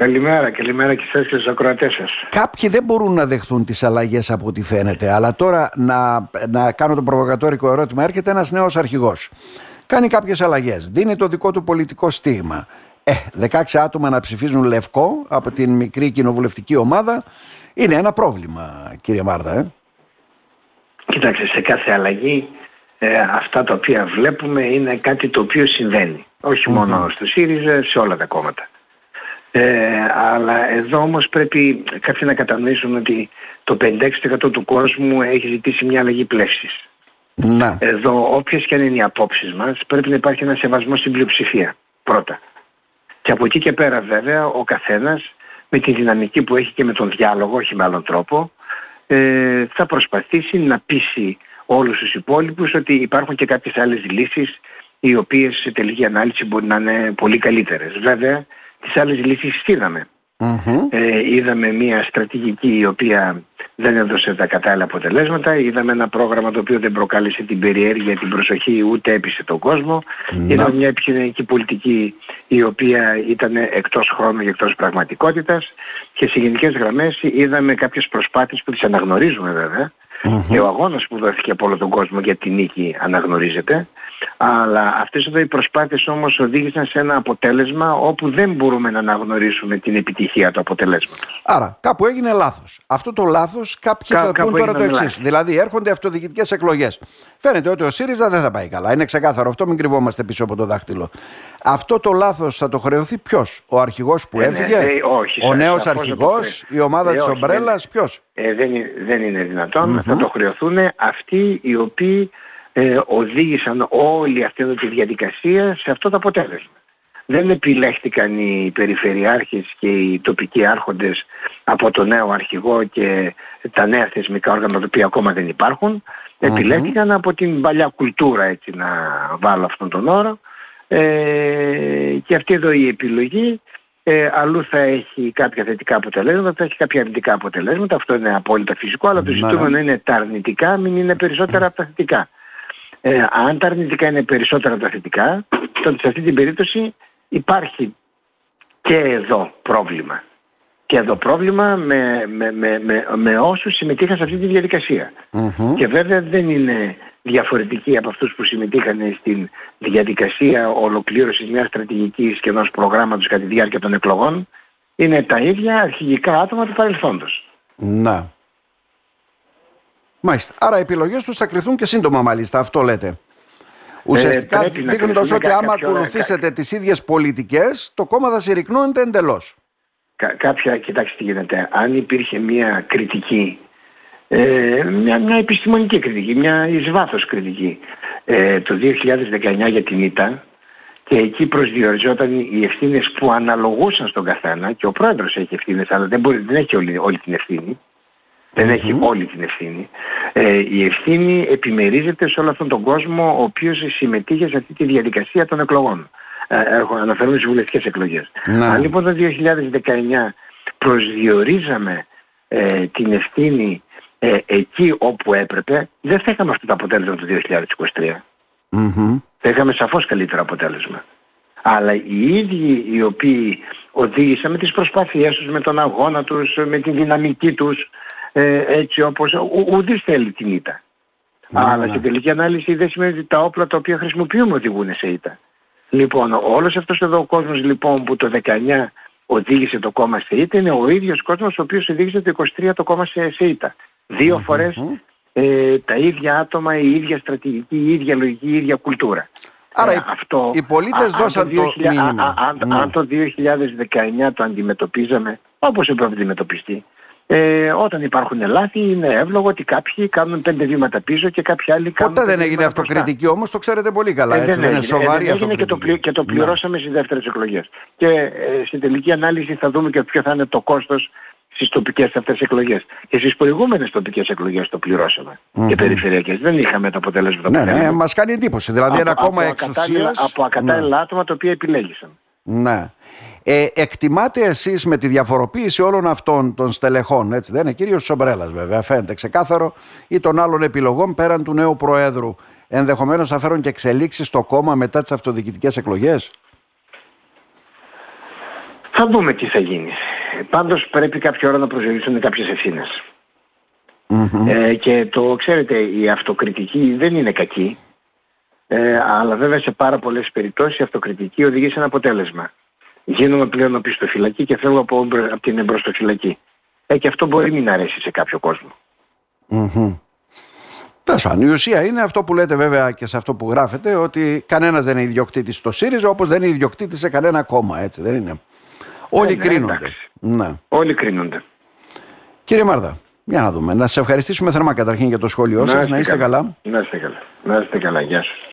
Καλημέρα, καλημέρα και εσάς και στους ακροατές σας. Κάποιοι δεν μπορούν να δεχθούν τις αλλαγές από ό,τι φαίνεται, αλλά τώρα να, να κάνω το προβοκατόρικο ερώτημα. Έρχεται ένας νέος αρχηγός. Κάνει κάποιες αλλαγές, δίνει το δικό του πολιτικό στίγμα. Ε, 16 άτομα να ψηφίζουν λευκό από την μικρή κοινοβουλευτική ομάδα είναι ένα πρόβλημα, κύριε Μάρτα. Ε. Κοιτάξτε, σε κάθε αλλαγή ε, αυτά τα οποία βλέπουμε είναι κάτι το οποίο συμβαίνει. μόνο στο ΣΥΡΙΖΑ, σε όλα τα κόμματα. Ε, αλλά εδώ όμως πρέπει κάποιοι να κατανοήσουν ότι το 56% του κόσμου έχει ζητήσει μια αλλαγή πλεύσης. Να. Εδώ όποιες και αν είναι οι απόψεις μας πρέπει να υπάρχει ένα σεβασμό στην πλειοψηφία πρώτα. Και από εκεί και πέρα βέβαια ο καθένας με τη δυναμική που έχει και με τον διάλογο, όχι με άλλον τρόπο, ε, θα προσπαθήσει να πείσει όλους τους υπόλοιπους ότι υπάρχουν και κάποιες άλλες λύσεις οι οποίες σε τελική ανάλυση μπορεί να είναι πολύ καλύτερες. Βέβαια τις άλλες λύσεις είδαμε. Ε, είδαμε μια στρατηγική η οποία δεν έδωσε τα κατάλληλα αποτελέσματα. Είδαμε ένα πρόγραμμα το οποίο δεν προκάλεσε την περιέργεια, την προσοχή, ούτε έπεισε τον κόσμο. Mm-hmm. Είδαμε μια επιχειρηματική πολιτική η οποία ήταν εκτός χρόνου και εκτός πραγματικότητας. Και σε γενικές γραμμές είδαμε κάποιες προσπάθειες που τις αναγνωρίζουμε βέβαια. Και ο αγώνας που δόθηκε από όλο τον κόσμο για την νίκη αναγνωρίζεται. Αλλά αυτές εδώ οι προσπάθειες όμως οδήγησαν σε ένα αποτέλεσμα όπου δεν μπορούμε να αναγνωρίσουμε την επιτυχία του αποτελέσματος. Άρα κάπου έγινε λάθος. Αυτό το λάθος κάποιοι Κά, θα πούν τώρα το εξής. Δηλαδή έρχονται αυτοδιοικητικές εκλογές. Φαίνεται ότι ο ΣΥΡΙΖΑ δεν θα πάει καλά. Είναι ξεκάθαρο αυτό, μην κρυβόμαστε πίσω από το δάχτυλο. Αυτό το λάθος θα το χρεωθεί ποιος, ο αρχηγός που ε, ναι, έφυγε, ε, όχι, ο νέος αρχηγός, η ομάδα ε, της Ομπρέλας, ποιος; Ε, δεν, δεν είναι δυνατόν, θα το χρεωθούν αυτοί οι οποίοι ε, οδήγησαν όλη αυτή τη διαδικασία σε αυτό το αποτέλεσμα. Δεν επιλέχτηκαν οι περιφερειάρχες και οι τοπικοί άρχοντες από το νέο αρχηγό και τα νέα θεσμικά όργανα τα οποία ακόμα δεν υπάρχουν. Επιλέχθηκαν από την παλιά κουλτούρα έτσι να βάλω αυτόν τον όρο ε, και αυτή εδώ η επιλογή ε, αλλού θα έχει κάποια θετικά αποτελέσματα, θα έχει κάποια αρνητικά αποτελέσματα. Αυτό είναι απόλυτα φυσικό, αλλά το ζητούμενο είναι τα αρνητικά, μην είναι περισσότερα από τα θετικά. Ε, αν τα αρνητικά είναι περισσότερα από τα θετικά, τότε σε αυτή την περίπτωση υπάρχει και εδώ πρόβλημα. Και εδώ πρόβλημα με, με, με, με, με όσους συμμετείχαν σε αυτή τη διαδικασια Και βέβαια δεν είναι διαφορετικοί από αυτούς που συμμετείχαν στην διαδικασία ολοκλήρωσης μιας στρατηγικής και ενός προγράμματος κατά τη διάρκεια των εκλογών. Είναι τα ίδια αρχηγικά άτομα του παρελθόντος. Να. Μάλιστα. Άρα οι επιλογές τους θα κρυθούν και σύντομα μάλιστα. Αυτό λέτε. Ουσιαστικά ε, δείχνοντας ότι άμα ακολουθήσετε κα... τις ίδιες πολιτικές το κόμμα θα συρρυκνώνεται εντελώς. Κα, κάποια, κοιτάξτε τι γίνεται. Αν υπήρχε μια κριτική ε, μια, μια επιστημονική κριτική, μια εις βάθος κριτική ε, το 2019 για την ΙΤΑ και εκεί προσδιοριζόταν οι ευθύνες που αναλογούσαν στον καθένα και ο πρόεδρος έχει ευθύνες αλλά δεν, μπορεί, δεν έχει όλη, όλη την ευθύνη δεν έχει όλη την ευθύνη. Ε, η ευθύνη επιμερίζεται σε όλο αυτόν τον κόσμο ο οποίος συμμετείχε σε αυτή τη διαδικασία των εκλογών. Ε, αναφέρομαι στις βουλευτικές εκλογές. Αν λοιπόν το 2019 προσδιορίζαμε ε, την ευθύνη ε, εκεί όπου έπρεπε, δεν θα είχαμε αυτό το αποτέλεσμα το 2023. mm Θα είχαμε σαφώς καλύτερο αποτέλεσμα. Αλλά οι ίδιοι οι οποίοι οδήγησαν με τις προσπάθειές τους, με τον αγώνα τους, με την δυναμική τους, ε, έτσι όπως ο, ουδής θέλει την ήττα. Ναι, Αλλά ναι. στην τελική ανάλυση δεν σημαίνει ότι τα όπλα τα οποία χρησιμοποιούμε οδηγούν σε ήττα. Λοιπόν, όλος αυτός εδώ ο κόσμος λοιπόν που το 19 οδήγησε το κόμμα σε ήττα είναι ο ίδιος κόσμος ο οποίος οδήγησε το 23 το κόμμα σε, σε ήττα. Δυο φορές ε, τα ίδια άτομα, η ίδια στρατηγική, η ίδια λογική, η ίδια κουλτούρα. Άρα ε, αυτό, οι πολίτες δώσαν το, 2000, μήνυμα. αν, ναι. αν το 2019 το αντιμετωπίζαμε όπως έπρεπε να αντιμετωπιστεί, ε, όταν υπάρχουν λάθη είναι εύλογο ότι κάποιοι κάνουν πέντε βήματα πίσω και κάποιοι άλλοι κάνουν. Ποτέ δεν έγινε αυτοκριτική όμως, το ξέρετε πολύ καλά. Ε, έτσι, δεν, είναι σοβαρή ε, δεν και το, και το πληρώσαμε ναι. στις δεύτερες εκλογές. Και ε, στην τελική ανάλυση θα δούμε και ποιο θα είναι το κόστος στις τοπικές αυτές εκλογές. Και στις προηγούμενες τοπικές εκλογές το πληρώσαμε. Mm-hmm. Και περιφερειακές. Δεν είχαμε τα αποτελέσματα ναι, που Ναι, μας κάνει εντύπωση. Δηλαδή από, ένα κόμμα εξουσίας... Από ακατάλληλα ναι. άτομα τα οποία επιλέγησαν. Ναι. Ε, εκτιμάτε εσείς με τη διαφοροποίηση όλων αυτών των στελεχών, έτσι δεν είναι, κύριος Σομπρέλας βέβαια, φαίνεται ξεκάθαρο, ή των άλλων επιλογών πέραν του νέου Προέδρου, ενδεχομένως θα φέρουν και εξελίξεις στο κόμμα μετά τις αυτοδιοικητικές εκλογές; Θα δούμε τι θα γίνει. Πάντως πρέπει κάποια ώρα να προσδιορίσουν κάποιες ευθύνες. Ε, και το ξέρετε η αυτοκριτική δεν είναι κακή. Ε, αλλά βέβαια σε πάρα πολλές περιπτώσεις η αυτοκριτική οδηγεί σε ένα αποτέλεσμα. Γίνομαι πλέον οπισθοφυλακή και φεύγω από, από την εμπροστοφυλακή. Ε, και αυτό μπορεί μην αρέσει σε κάποιο κόσμο. Mm-hmm. Η ουσία είναι αυτό που λέτε βέβαια και σε αυτό που γράφετε ότι κανένας δεν είναι ιδιοκτήτης στο ΣΥΡΙΖΑ όπως δεν είναι ιδιοκτήτης σε κανένα κόμμα, έτσι δεν είναι. Όλοι ε, ναι, κρίνονται. Ναι. Όλοι κρίνονται. Κύριε Μάρδα, για να δούμε. Να σας ευχαριστήσουμε θερμά καταρχήν για το σχόλιο σας. Να είστε καλά. Να είστε καλά. Να είστε καλά. Γεια σας.